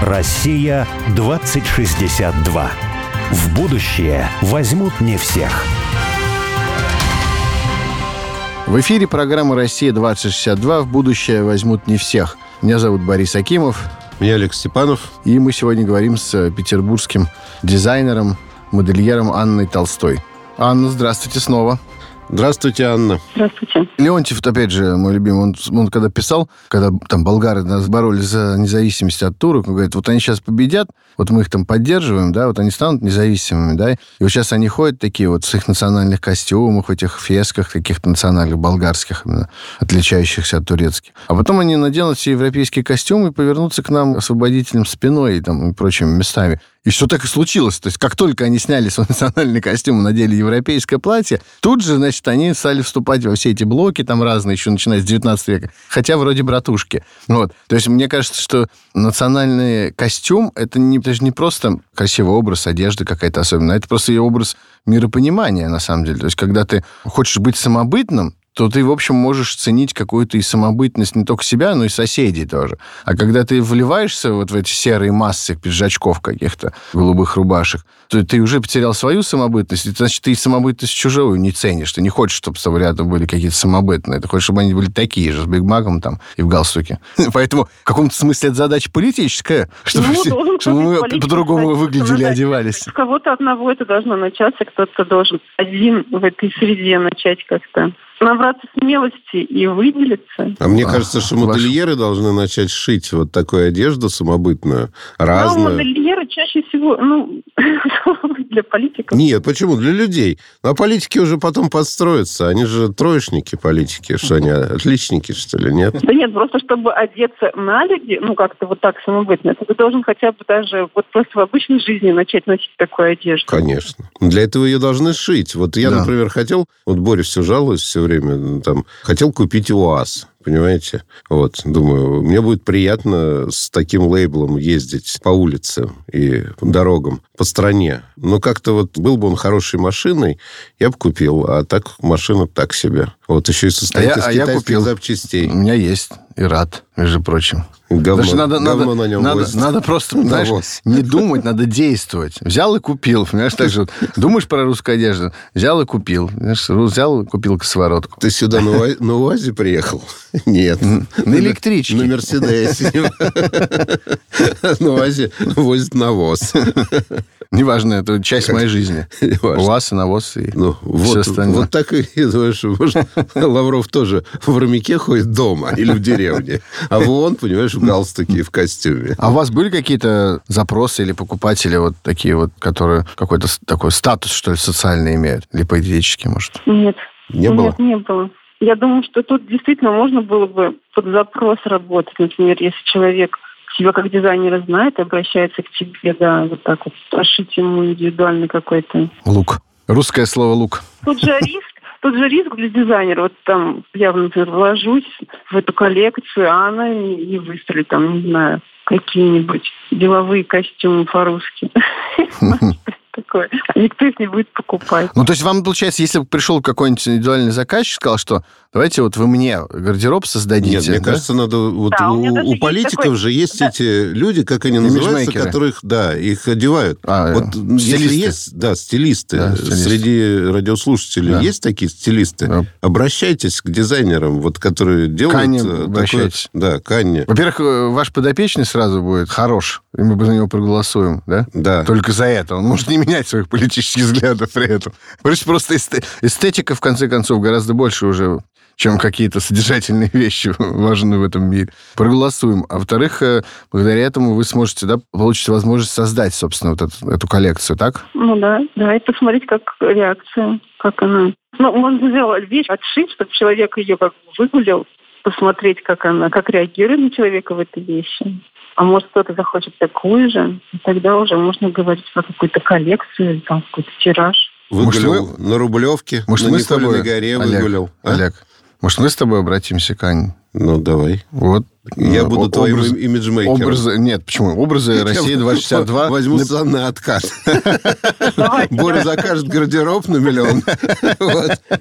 Россия 2062. В будущее возьмут не всех. В эфире программа «Россия-2062». В будущее возьмут не всех. Меня зовут Борис Акимов. Меня Олег Степанов. И мы сегодня говорим с петербургским дизайнером, модельером Анной Толстой. Анна, здравствуйте снова. Здравствуйте, Анна. Здравствуйте. Леонтьев, опять же, мой любимый, он, он когда писал, когда там болгары нас боролись за независимость от турок, он говорит, вот они сейчас победят, вот мы их там поддерживаем, да, вот они станут независимыми, да, и вот сейчас они ходят такие вот в их национальных костюмах, в этих фесках каких-то национальных, болгарских, именно, отличающихся от турецких. А потом они наденут все европейские костюмы и повернутся к нам освободителем спиной и, там, и прочими местами. И все так и случилось. То есть, как только они сняли свой национальный костюм и надели европейское платье, тут же, значит, они стали вступать во все эти блоки там разные, еще начиная с 19 века. Хотя вроде братушки. Вот. То есть, мне кажется, что национальный костюм — это не, это же не просто красивый образ одежды какая-то особенная, это просто ее образ миропонимания, на самом деле. То есть, когда ты хочешь быть самобытным, то ты, в общем, можешь ценить какую-то и самобытность не только себя, но и соседей тоже. А когда ты вливаешься вот в эти серые массы пиджачков каких-то, голубых рубашек, то ты уже потерял свою самобытность, и, значит, ты и самобытность чужую не ценишь. Ты не хочешь, чтобы с тобой рядом были какие-то самобытные. Ты хочешь, чтобы они были такие же, с бигмаком там и в галстуке. Поэтому в каком-то смысле это задача политическая, чтобы, Ну, все- чтобы мы по-другому выглядели, одевались. С кого-то одного это должно начаться, кто-то должен один в этой среде начать как-то набраться смелости и выделиться. А мне А, кажется, что ваш- модельеры должны начать шить вот такую одежду самобытную, Но разную. модельеры чаще всего, ну, для политиков. Нет, почему? Для людей. Ну, а политики уже потом подстроятся. Они же троечники политики. Что они, отличники, что ли, нет? Да нет, просто чтобы одеться на люди, ну, как-то вот так самобытно, это ты должен хотя бы даже вот просто в обычной жизни начать носить такую одежду. Конечно. Для этого ее должны шить. Вот я, Да. например, хотел, вот Боря все жалуется все время, ну, там, хотел купить УАЗ. Понимаете? Вот, думаю, мне будет приятно с таким лейблом ездить по улицам и дорогам, по стране. Но как-то вот был бы он хорошей машиной, я бы купил. А так машина так себе. Вот еще и состоит А я- из а я купил. запчастей. У меня есть и рад, между прочим. Говно, Даже надо, говно надо, на нем надо, возит. надо просто, знаешь, Навоз. не думать, надо действовать. Взял и купил. Понимаешь, так же вот думаешь про русскую одежду, взял и купил. Ру- взял и купил косоворотку. Ты сюда на, Уа- на УАЗе приехал? Нет. На электричке. На Мерседесе. На УАЗе возит навоз. Неважно, это часть моей жизни. Неважно. У вас и навоз, и Ну, все вот, остальное. вот так и думаешь, может, Лавров тоже в армяке ходит дома или в деревне, а вон, понимаешь, в галстуке и в костюме. А у вас были какие-то запросы или покупатели вот такие вот, которые какой-то такой статус, что ли, социальный имеют? Или политический, может? Нет. Не было? Нет, не было. Я думаю, что тут действительно можно было бы под запрос работать. Например, если человек тебя как дизайнера знает и обращается к тебе, да, вот так вот, пошить ему индивидуальный какой-то. Лук. Русское слово лук. Тут же риск, тут же риск для дизайнера. Вот там я, например, вложусь в эту коллекцию, а она не выстрелит, там, не знаю, какие-нибудь деловые костюмы по-русски. Такое. Никто их не будет покупать. Ну, то есть вам, получается, если бы пришел какой-нибудь индивидуальный заказчик, сказал, что давайте вот вы мне гардероб создадите. Нет, мне да? кажется, надо... Вот Да, у меня у, у есть политиков такой- же есть Да. эти люди, как они называются, которых, да, их одевают. А, вот э, если стилисты. есть, да, стилисты, Да, стилисты. среди радиослушателей Да. есть такие стилисты, Да. обращайтесь к дизайнерам, вот которые делают... Канни э, такое-. Да, Канни. Во-первых, э, ваш подопечный сразу будет хорош, и мы за него проголосуем, да? Да. Только за это. Он может не менять своих политических взглядов при этом. Просто, просто эсте- эстетика, в конце концов, гораздо больше уже, чем какие-то содержательные вещи важны в этом мире. Проголосуем. А во-вторых, э, благодаря этому вы сможете, да, получите возможность создать, собственно, вот эту, эту коллекцию, так? Ну да, да, и посмотреть, как реакция, как она. Ну, можно сделать вещь, отшить, чтобы человек ее как выгулил, посмотреть, как она, как реагирует на человека в этой вещи. А может, кто-то захочет такую же, и тогда уже можно говорить про какую-то коллекцию или там какой-то тираж. Может, Выгулял на Рублевке, Может, на мы с тобой, горе Олег, выгулял. А? Олег, может, мы с тобой обратимся к Ане? Ну, давай. Вот. Я э, буду о- твоим образ- имиджмейкером. Образы, нет, почему? Образы России 2062. Возьму Нап- сан на откат. Боря закажет гардероб на миллион.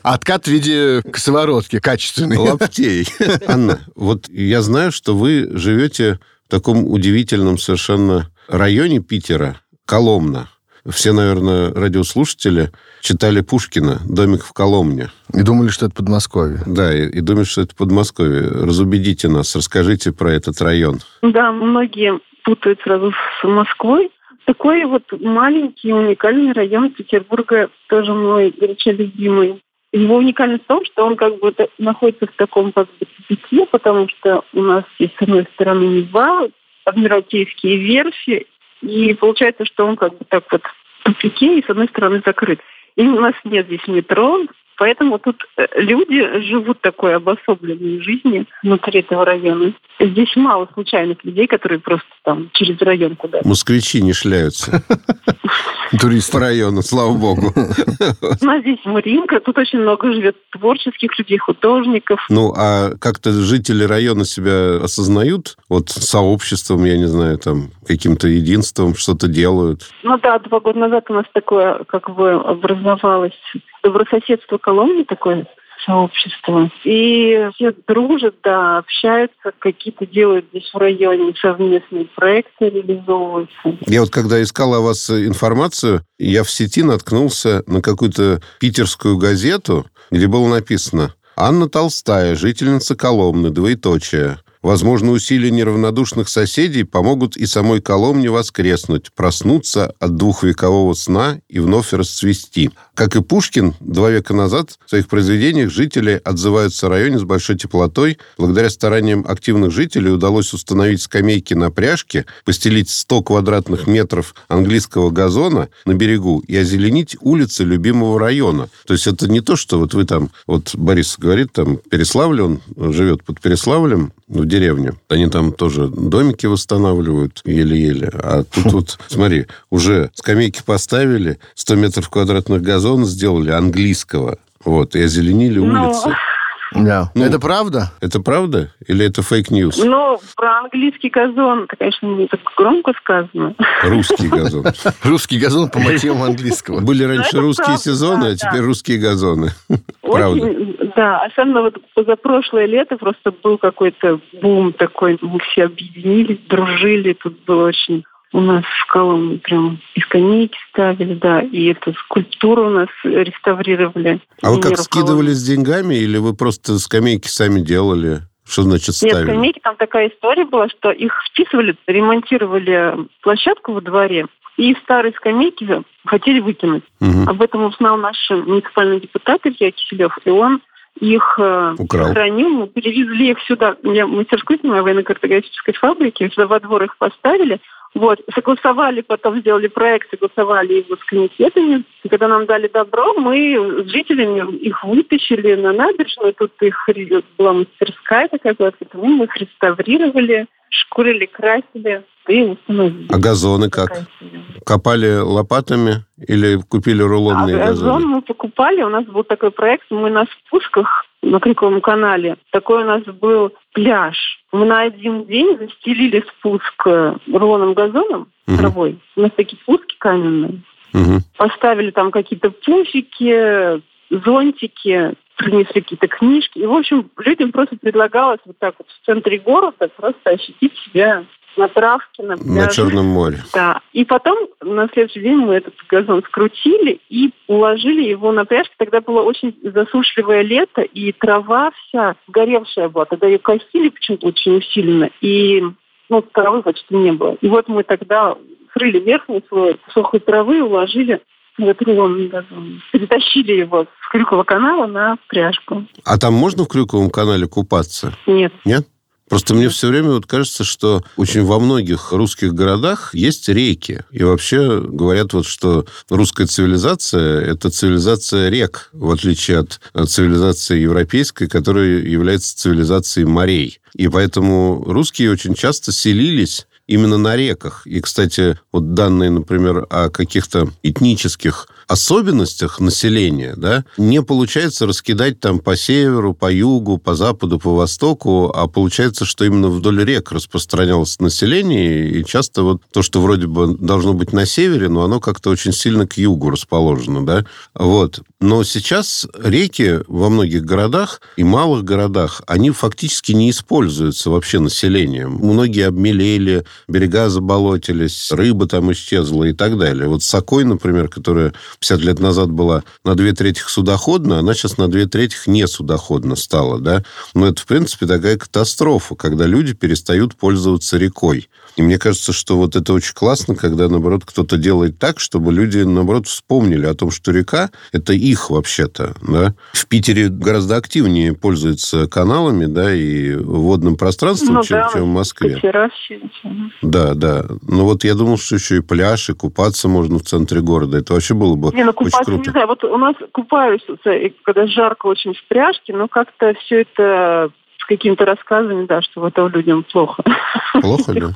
Откат в виде косоворотки качественный. Лаптей. Анна, вот я знаю, что вы живете в таком удивительном совершенно районе Питера, Коломна. Все, наверное, радиослушатели читали Пушкина «Домик в Коломне». И думали, что это Подмосковье. Да, и, и думали, что это Подмосковье. Разубедите нас, расскажите про этот район. Да, многие путают сразу с Москвой. Такой вот маленький уникальный район Петербурга, тоже мой горячо любимый. Его уникальность в том, что он как бы находится в таком как бы тупике, потому что у нас есть с одной стороны Нева, адмиралтейские верфи, и получается, что он как бы так вот в тупике и с одной стороны закрыт. И у нас нет здесь метро, Поэтому тут э, люди живут такой обособленной жизнью внутри этого района. Здесь мало случайных людей, которые просто там через район куда-то. Москвичи не шляются. Туристы. По району, слава богу. У нас здесь Маринка, тут очень много живет творческих людей, художников. Ну, а как-то жители района себя осознают? Вот сообществом, я не знаю, там, каким-то единством, что-то делают? Ну да, два года назад у нас такое как бы образовалось добрососедство Коломни такое сообщество. И все дружат, да, общаются, какие-то делают здесь в районе совместные проекты реализовываются. Я вот когда искал о вас информацию, я в сети наткнулся на какую-то питерскую газету, где было написано «Анна Толстая, жительница Коломны, двоеточие. Возможно, усилия неравнодушных соседей помогут и самой Коломне воскреснуть, проснуться от двухвекового сна и вновь расцвести. Как и Пушкин, два века назад в своих произведениях жители отзываются о районе с большой теплотой. Благодаря стараниям активных жителей удалось установить скамейки на пряжке, постелить 100 квадратных метров английского газона на берегу и озеленить улицы любимого района. То есть это не то, что вот вы там, вот Борис говорит, там Переславль, он живет под Переславлем, в деревню. Они там тоже домики восстанавливают еле-еле. А тут вот, смотри, уже скамейки поставили, 100 метров квадратных газона сделали английского. Вот, и озеленили Ну, улицы. Да. Ну. Это правда? Это правда? Или это fake news? Ну, про английский газон, это, конечно, не так громко сказано. Русский газон. Русский газон по мотивам английского. Были раньше это русские сезоны, а теперь русские газоны. Правда. Очень, да, особенно вот позапрошлое лето просто был какой-то бум такой. Мы все объединились, дружили. Тут было очень у нас в Коломне прям и скамейки ставили, да, и эту скульптуру у нас реставрировали. А вы как скидывались с деньгами, или вы просто скамейки сами делали? Что значит Нет, ставили? скамейки, там такая история была, что их вписывали, ремонтировали площадку во дворе, и старые скамейки хотели выкинуть. Мгм. Об этом узнал наш муниципальный депутат Илья Киселев, и он их э, Украл. хранил, мы перевезли их сюда. Я мастерскую снимаю военно-картографической фабрики, сюда во двор их поставили. Вот, согласовали, потом сделали проект, согласовали его с комитетами. И когда нам дали добро, мы с жителями их вытащили на набережную. Тут их была мастерская такая, поэтому мы их реставрировали, шкурили, красили и установили. А газоны как? История. Копали лопатами или купили рулонные А газоны? газон мы покупали. У нас был такой проект. Мы на спусках на Криковом канале. Такой у нас был пляж. Мы на один день застелили спуск э, рулонным газоном, Мгм. травой. У нас такие спуски каменные. Мгм. Поставили там какие-то пуфики, зонтики, принесли какие-то книжки. И, в общем, людям просто предлагалось вот так вот в центре города просто ощутить себя на травке, на пляже. На Черном море. Да. И потом на следующий день мы этот газон скрутили и уложили его на пляж. Тогда было очень засушливое лето, и трава вся сгоревшая была. Тогда ее косили почему-то очень усиленно. И ну, травы почти не было. И вот мы тогда срыли верхний слой сухой травы и уложили в газон. Перетащили его с Крюкова канала на пряжку. А там можно в Крюковом канале купаться? Нет. Нет? Просто мне все время вот кажется, что очень во многих русских городах есть реки. И вообще говорят вот, что русская цивилизация – это цивилизация рек, в отличие от от цивилизации европейской, которая является цивилизацией морей. И поэтому русские очень часто селились именно на реках. И, кстати, вот данные, например, о каких-то этнических особенностях населения, да, не получается раскидать там по северу, по югу, по западу, по востоку, а получается, что именно вдоль рек распространялось население, и часто вот то, что вроде бы должно быть на севере, но оно как-то очень сильно к югу расположено, да, вот. Но сейчас реки во многих городах и малых городах, они фактически не используются вообще населением. Многие обмелели, берега заболотились, рыба там исчезла и так далее. Вот Сокой, например, которая 50 лет назад была на две трети судоходна, она сейчас на две трети не судоходна стала, да. Но это, в принципе, такая катастрофа, когда люди перестают пользоваться рекой. И мне кажется, что вот это очень классно, когда, наоборот, кто-то делает так, чтобы люди, наоборот, вспомнили о том, что река – это их вообще-то, да. В Питере гораздо активнее пользуются каналами, да, и водным пространством, ну, чем, да, чем в Москве. Катера, да, да. Но вот я думал, что еще и пляж, и купаться можно в центре города. Это вообще было бы не, ну, купаться, очень круто. Не знаю, вот у нас купаюсь, когда жарко очень в пряжке, но как-то все это с какими-то рассказами, да, что вот людям плохо. Плохо, да?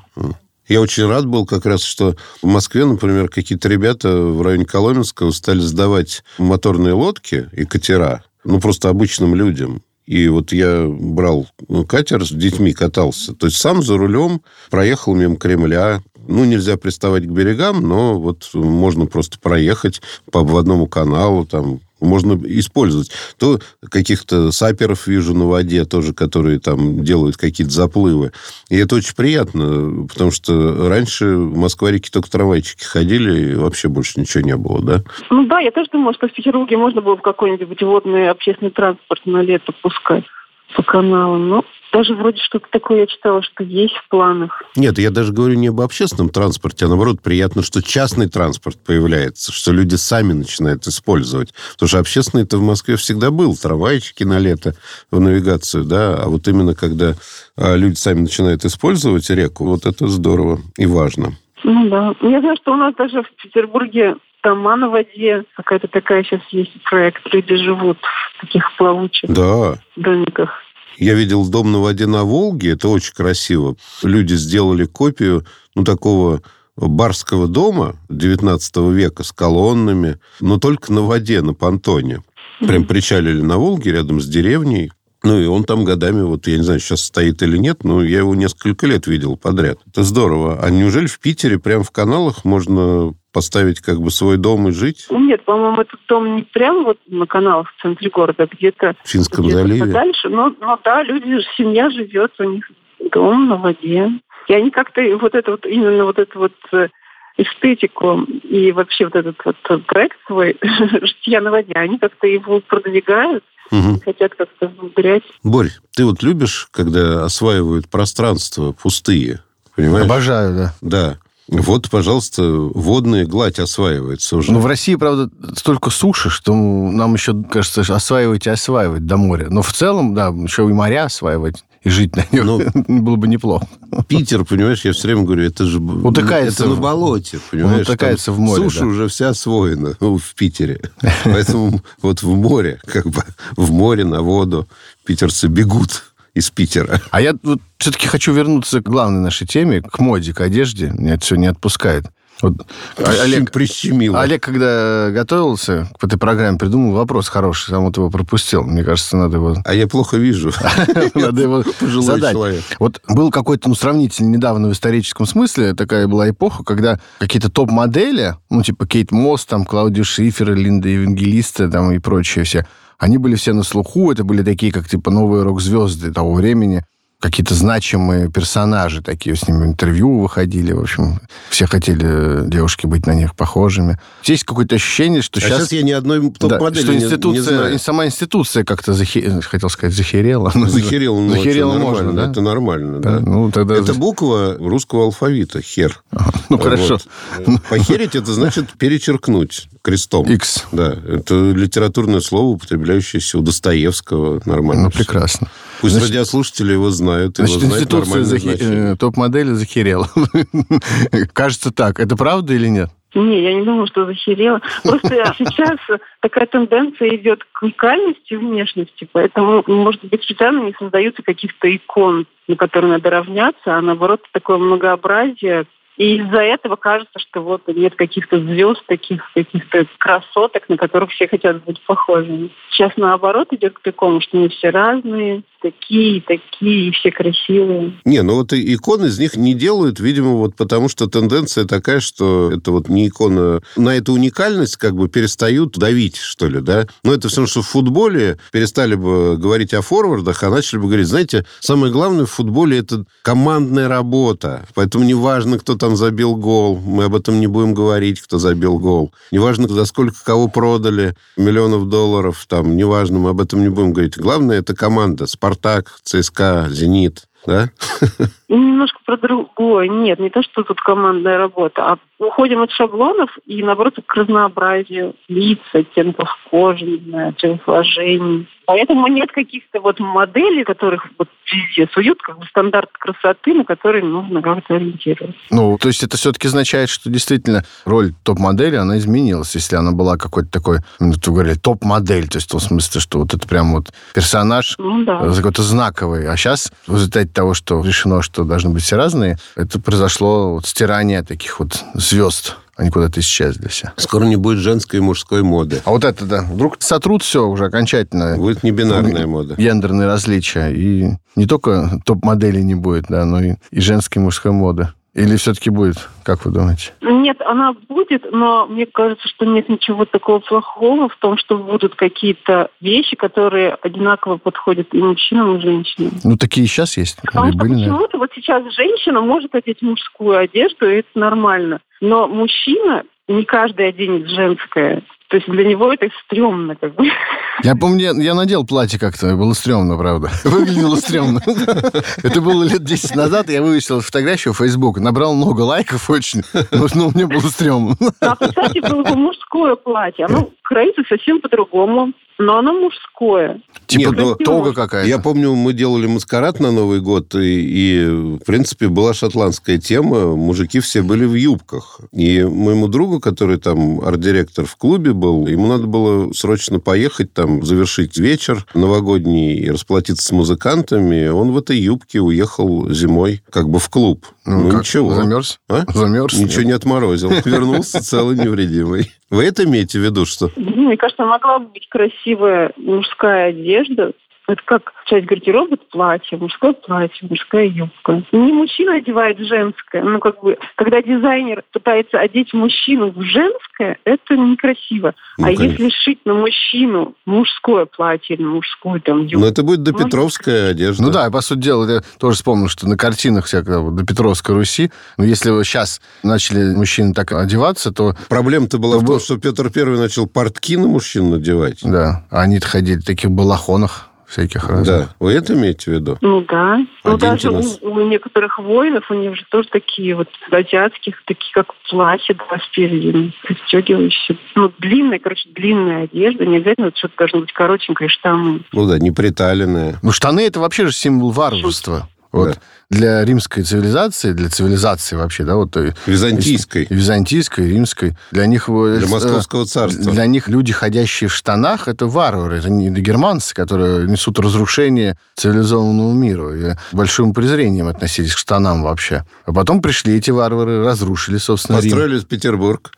Я очень рад был как раз, что в Москве, например, какие-то ребята в районе Коломенского стали сдавать моторные лодки и катера, ну, просто обычным людям. И вот я брал ну, катер с детьми, катался. То есть сам за рулем проехал мимо Кремля. Ну, нельзя приставать к берегам, но вот можно просто проехать по обводному каналу, там, можно использовать. То каких-то саперов вижу на воде тоже, которые там делают какие-то заплывы. И это очень приятно, потому что раньше в Москва-реке только трамвайчики ходили, и вообще больше ничего не было, да? Ну да, я тоже думаю, что в Петербурге можно было в какой-нибудь водный общественный транспорт на лето пускать по каналам. Но даже вроде что-то такое я читала, что есть в планах. Нет, я даже говорю не об общественном транспорте, а наоборот, приятно, что частный транспорт появляется, что люди сами начинают использовать. Потому что общественный это в Москве всегда был. Трамвайчики на лето в навигацию, да. А вот именно когда а, люди сами начинают использовать реку, вот это здорово и важно. Ну да. Я знаю, что у нас даже в Петербурге дома на воде. Какая-то такая сейчас есть проект. Люди живут в таких плавучих да. домиках. Я видел дом на воде на Волге, это очень красиво. Люди сделали копию, ну, такого барского дома 19 века с колоннами, но только на воде, на понтоне. Прям причалили на Волге рядом с деревней. Ну, и он там годами, вот я не знаю, сейчас стоит или нет, но я его несколько лет видел подряд. Это здорово. А неужели в Питере прям в каналах можно поставить как бы свой дом и жить? Нет, по-моему, этот дом не прям вот на каналах в центре города, а где-то в Финском где заливе. Дальше, но, но да, люди, семья живет, у них дом на воде. И они как-то вот это вот, именно вот это вот э, эстетику и вообще вот этот вот проект свой «Жития на воде», они как-то его продвигают, угу. хотят как-то внедрять. Борь, ты вот любишь, когда осваивают пространства пустые? Понимаешь? Обожаю, да. Да. Вот, пожалуйста, водная гладь осваивается уже. Ну, в России, правда, столько суши, что нам еще, кажется, осваивать и осваивать до моря. Но в целом, да, еще и моря осваивать и жить на нем Но ну, было бы неплохо. Питер, понимаешь, я все время говорю, это же утыкается это на болоте, понимаешь? утыкается в море, Суша да. уже вся освоена ну, в Питере. Поэтому вот в море, как бы, в море, на воду питерцы бегут из Питера. А я вот все-таки хочу вернуться к главной нашей теме, к моде, к одежде. Меня это все не отпускает. Вот Олег, прищемило. Олег, когда готовился к этой программе, придумал вопрос хороший, сам вот его пропустил. Мне кажется, надо его... А я плохо вижу. Надо его задать. Вот был какой-то, ну, сравнительно недавно в историческом смысле, такая была эпоха, когда какие-то топ-модели, ну, типа Кейт Мосс, там, Клаудио Шифер, Линда Евангелиста, там, и прочие все, они были все на слуху, это были такие, как типа новые рок-звезды того времени, какие-то значимые персонажи такие, с ними интервью выходили, в общем, все хотели э, девушки быть на них похожими. Есть какое-то ощущение, что а сейчас... сейчас я ни одной топ-модели да, что институция, не, не знаю. сама институция как-то, захе... хотел сказать, захерела. Захерела, ну, захерела можно, да? Это нормально, да. да. Ну, тогда... Это буква русского алфавита, хер. Ну, хорошо. Похерить это значит перечеркнуть крестом. X. Да, это литературное слово, употребляющееся у Достоевского. Нормально. Ну, прекрасно. Пусть значит, радиослушатели его знают. Значит, его институция захи... Э, топ-модели захерела. Кажется так. Это правда или нет? Не, я не думаю, что захерела. Просто сейчас такая тенденция идет к уникальности внешности, поэтому, может быть, специально не создаются каких-то икон, на которые надо равняться, а наоборот такое многообразие, и из-за этого кажется, что вот нет каких-то звезд, таких каких-то красоток, на которых все хотят быть похожими. Сейчас наоборот идет к такому, что мы все разные, такие, такие, и все красивые. Не, ну вот иконы из них не делают, видимо, вот потому что тенденция такая, что это вот не икона. На эту уникальность как бы перестают давить, что ли, да? Но это все равно, что в футболе перестали бы говорить о форвардах, а начали бы говорить, знаете, самое главное в футболе это командная работа. Поэтому неважно, кто там забил гол, мы об этом не будем говорить, кто забил гол. Неважно, за сколько кого продали, миллионов долларов, там, неважно, мы об этом не будем говорить. Главное, это команда, Спартак, ЦСКА, Зенит, да? Немножко про другое. Нет, не то, что тут командная работа, а уходим от шаблонов и, наоборот, к разнообразию лиц, оттенков кожи, не знаю, телосложений. Поэтому нет каких-то вот моделей, которых вот везде суют, как бы стандарт красоты, на который нужно как-то ориентироваться. Ну, то есть это все-таки означает, что действительно роль топ-модели, она изменилась, если она была какой-то такой, ну, ты говорили, топ-модель, то есть в том смысле, что вот это прям вот персонаж ну, да. какой-то знаковый. А сейчас в результате того, что решено, что должны быть все разные, это произошло вот стирание таких вот звезд они куда-то исчезли все. Скоро не будет женской и мужской моды. А вот это, да. Вдруг сотрут все уже окончательно. Будет не бинарная мода. Гендерные различия. И не только топ-модели не будет, да, но и, и женской и мужской моды. Или все-таки будет? Как вы думаете? Нет, она будет, но мне кажется, что нет ничего такого плохого в том, что будут какие-то вещи, которые одинаково подходят и мужчинам, и женщинам. Ну, такие сейчас есть. Потому что почему-то вот сейчас женщина может одеть мужскую одежду, и это нормально. Но мужчина не каждый оденет женское. То есть для него это стрёмно как бы. Я помню, я надел платье как-то, было стрёмно, правда. Выглядело стрёмно. Это было лет 10 назад, я вывесил фотографию в Facebook, набрал много лайков очень, но мне было стрёмно. А, кстати, было бы мужское платье. Оно кроится совсем по-другому но оно мужское. Типа Нет, ну, тога какая-то. Я помню, мы делали маскарад на Новый год, и, и, в принципе, была шотландская тема. Мужики все были в юбках. И моему другу, который там арт-директор в клубе был, ему надо было срочно поехать там, завершить вечер новогодний и расплатиться с музыкантами. Он в этой юбке уехал зимой как бы в клуб. Ну, ну ничего. Замерз? А? Замерз? Ничего нет? не отморозил. Вернулся целый невредимый. Вы это имеете в виду, что? Мне кажется, могла бы быть красивая мужская одежда, это как часть гардероба, это платье, мужское платье, мужская юбка. Не мужчина одевает женское. Ну, как бы, когда дизайнер пытается одеть мужчину в женское, это некрасиво. Ну, а конечно. если шить на мужчину мужское платье или мужскую там юбку... Ну, это будет допетровская одежда. Ну да, по сути дела, я тоже вспомнил, что на картинах всякого вот, допетровской Руси, но если вы сейчас начали мужчины так одеваться, то... Проблема-то была то в том, что Петр Первый начал портки на мужчин надевать. Да, а они ходили в таких балахонах всяких разных. Да, вы это имеете в виду? Ну да. Ну даже у, у некоторых воинов, у них же тоже такие вот азиатских, такие как платья, да, спереди, пристегивающие. Ну, длинная, короче, длинная одежда. Не обязательно что-то должно быть коротенькое, штаны. Ну да, не приталенные. Ну, штаны это вообще же символ варварства. Вот. Да для римской цивилизации, для цивилизации вообще, да, вот... Э, византийской. Византийской, римской. Для них... Э, для московского царства. Для них люди, ходящие в штанах, это варвары, это не германцы, которые несут разрушение цивилизованному миру. И большим презрением относились к штанам вообще. А потом пришли эти варвары, разрушили, собственно, Построили Рим. Петербург.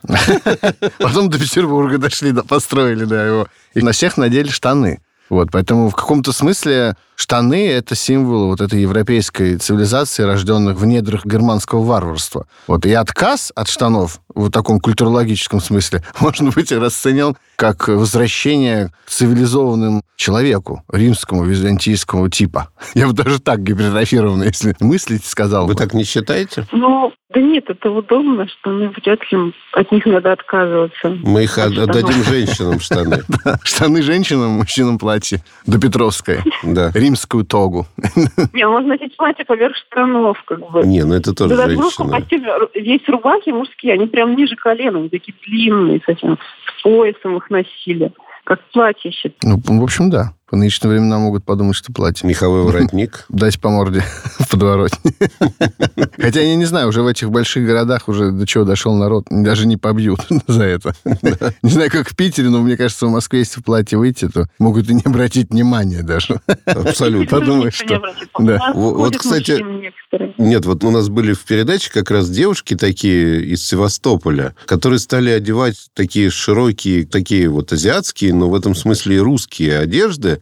Потом до Петербурга дошли, построили, да, его. И на всех надели штаны. Вот, поэтому в каком-то смысле штаны — это символ вот этой европейской цивилизации, рожденных в недрах германского варварства. Вот, и отказ от штанов в таком культурологическом смысле может быть расценен как возвращение к цивилизованному человеку, римскому, византийскому типа. Я бы даже так гипертрофированно, если мыслить, сказал Вы бы. так не считаете? Ну, да нет, это удобно, штаны вряд ли от них надо отказываться. Мы их от отдадим женщинам штаны. Штаны женщинам, мужчинам платье. До Петровской. Да. Римскую тогу. Не, можно носить платье поверх штанов, как бы. Не, ну это тоже женщина. Есть рубахи мужские, они прям ниже колена, они такие длинные совсем. С поясом их носили. Как платье Ну, в общем, да. По нынешним временам могут подумать, что платье. Меховой воротник. Дать по морде в подворотне. Хотя я не знаю, уже в этих больших городах уже до чего дошел народ. Даже не побьют за это. Не знаю, как в Питере, но мне кажется, в Москве, если в платье выйти, то могут и не обратить внимания даже. Абсолютно. Подумаешь, что... Да. Вот, кстати, нет, вот у нас были в передаче как раз девушки такие из Севастополя, которые стали одевать такие широкие, такие вот азиатские, но в этом смысле и русские одежды,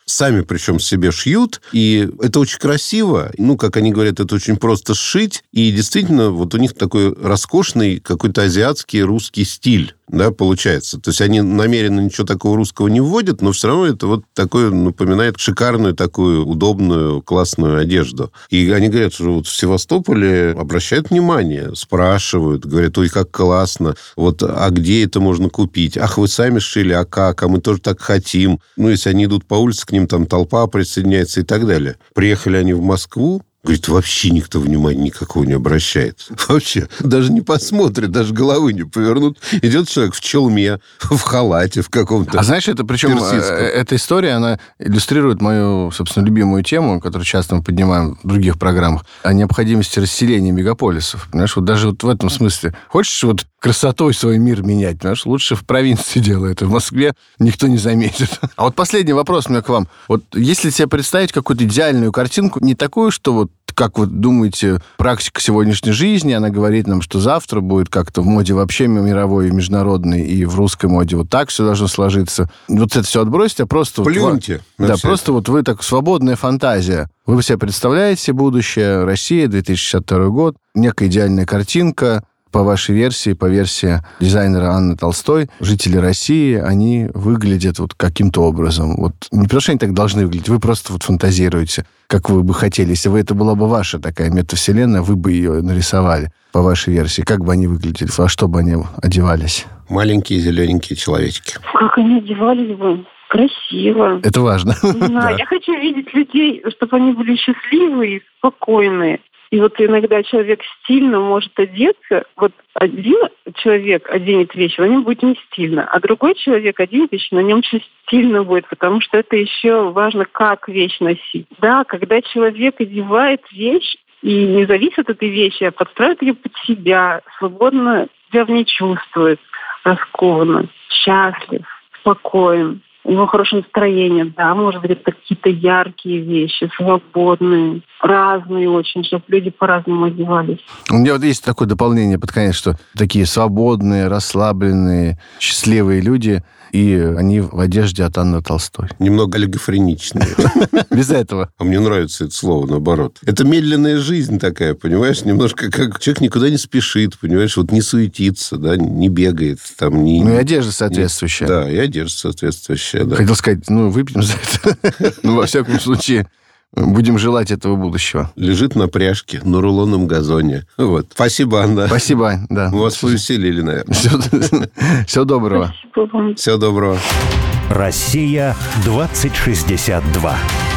сами причем себе шьют, и это очень красиво. Ну, как они говорят, это очень просто сшить, и действительно вот у них такой роскошный какой-то азиатский русский стиль да, получается. То есть они намеренно ничего такого русского не вводят, но все равно это вот такое напоминает шикарную такую удобную, классную одежду. И они говорят, что вот в Севастополе обращают внимание, спрашивают, говорят, ой, как классно, вот, а где это можно купить? Ах, вы сами шили, а как? А мы тоже так хотим. Ну, если они идут по улице, к ним там толпа присоединяется и так далее. Приехали они в Москву, Говорит, вообще никто внимания никакого не обращает. Вообще, даже не посмотрит, даже головы не повернут. Идет человек в челме, в халате, в каком-то А знаешь, это причем, персидском. э, эта история, она иллюстрирует мою, собственно, любимую тему, которую часто мы поднимаем в других программах, о необходимости расселения мегаполисов. Понимаешь, вот даже вот в этом смысле. Хочешь вот красотой свой мир менять, понимаешь, лучше в провинции делай это. В Москве никто не заметит. А вот последний вопрос у меня к вам. Вот если себе представить какую-то идеальную картинку, не такую, что вот как вы думаете, практика сегодняшней жизни, она говорит нам, что завтра будет как-то в моде вообще мировой и международной, и в русской моде вот так все должно сложиться. Вот это все отбросьте, а просто... вот Плюньте на да, просто вот вы так, свободная фантазия. Вы себе представляете будущее России, 2062 год, некая идеальная картинка, по вашей версии, по версии дизайнера Анны Толстой, жители России, они выглядят вот каким-то образом. Вот не потому, что они так должны выглядеть, вы просто вот фантазируете, как вы бы хотели. Если бы это была бы ваша такая метавселенная, вы бы ее нарисовали по вашей версии. Как бы они выглядели, во что бы они одевались? Маленькие зелененькие человечки. Как они одевались бы? Красиво. Это важно. Не знаю, Да. я хочу видеть людей, чтобы они были счастливые и спокойные. И вот иногда человек стильно может одеться. Вот один человек оденет вещь, на нем будет не стильно, а другой человек оденет вещь, на нем очень стильно будет, потому что это еще важно, как вещь носить. Да, когда человек одевает вещь, и не зависит от этой вещи, а подстраивает ее под себя, свободно себя в ней чувствует, раскованно, счастлив, спокоен. У него хорошее настроение, да, может быть, это какие-то яркие вещи, свободные, разные очень, чтобы люди по-разному одевались. У меня вот есть такое дополнение под конец, что такие свободные, расслабленные, счастливые люди, и они в одежде от Анны Толстой. Немного олигофреничные. Без этого. А мне нравится это слово, наоборот. Это медленная жизнь такая, понимаешь? Немножко как человек никуда не спешит, понимаешь? Вот не суетится, да, не бегает. Там, не... Ну и одежда соответствующая. Да, и одежда соответствующая, да. Хотел сказать, ну, выпьем за это. Ну, во всяком случае, будем желать этого будущего. Лежит на пряжке, на рулонном газоне. Вот. Спасибо, Анна. Спасибо, да. Мы вас повеселили, наверное. Всего доброго. Спасибо вам. Всего доброго. Россия 2062.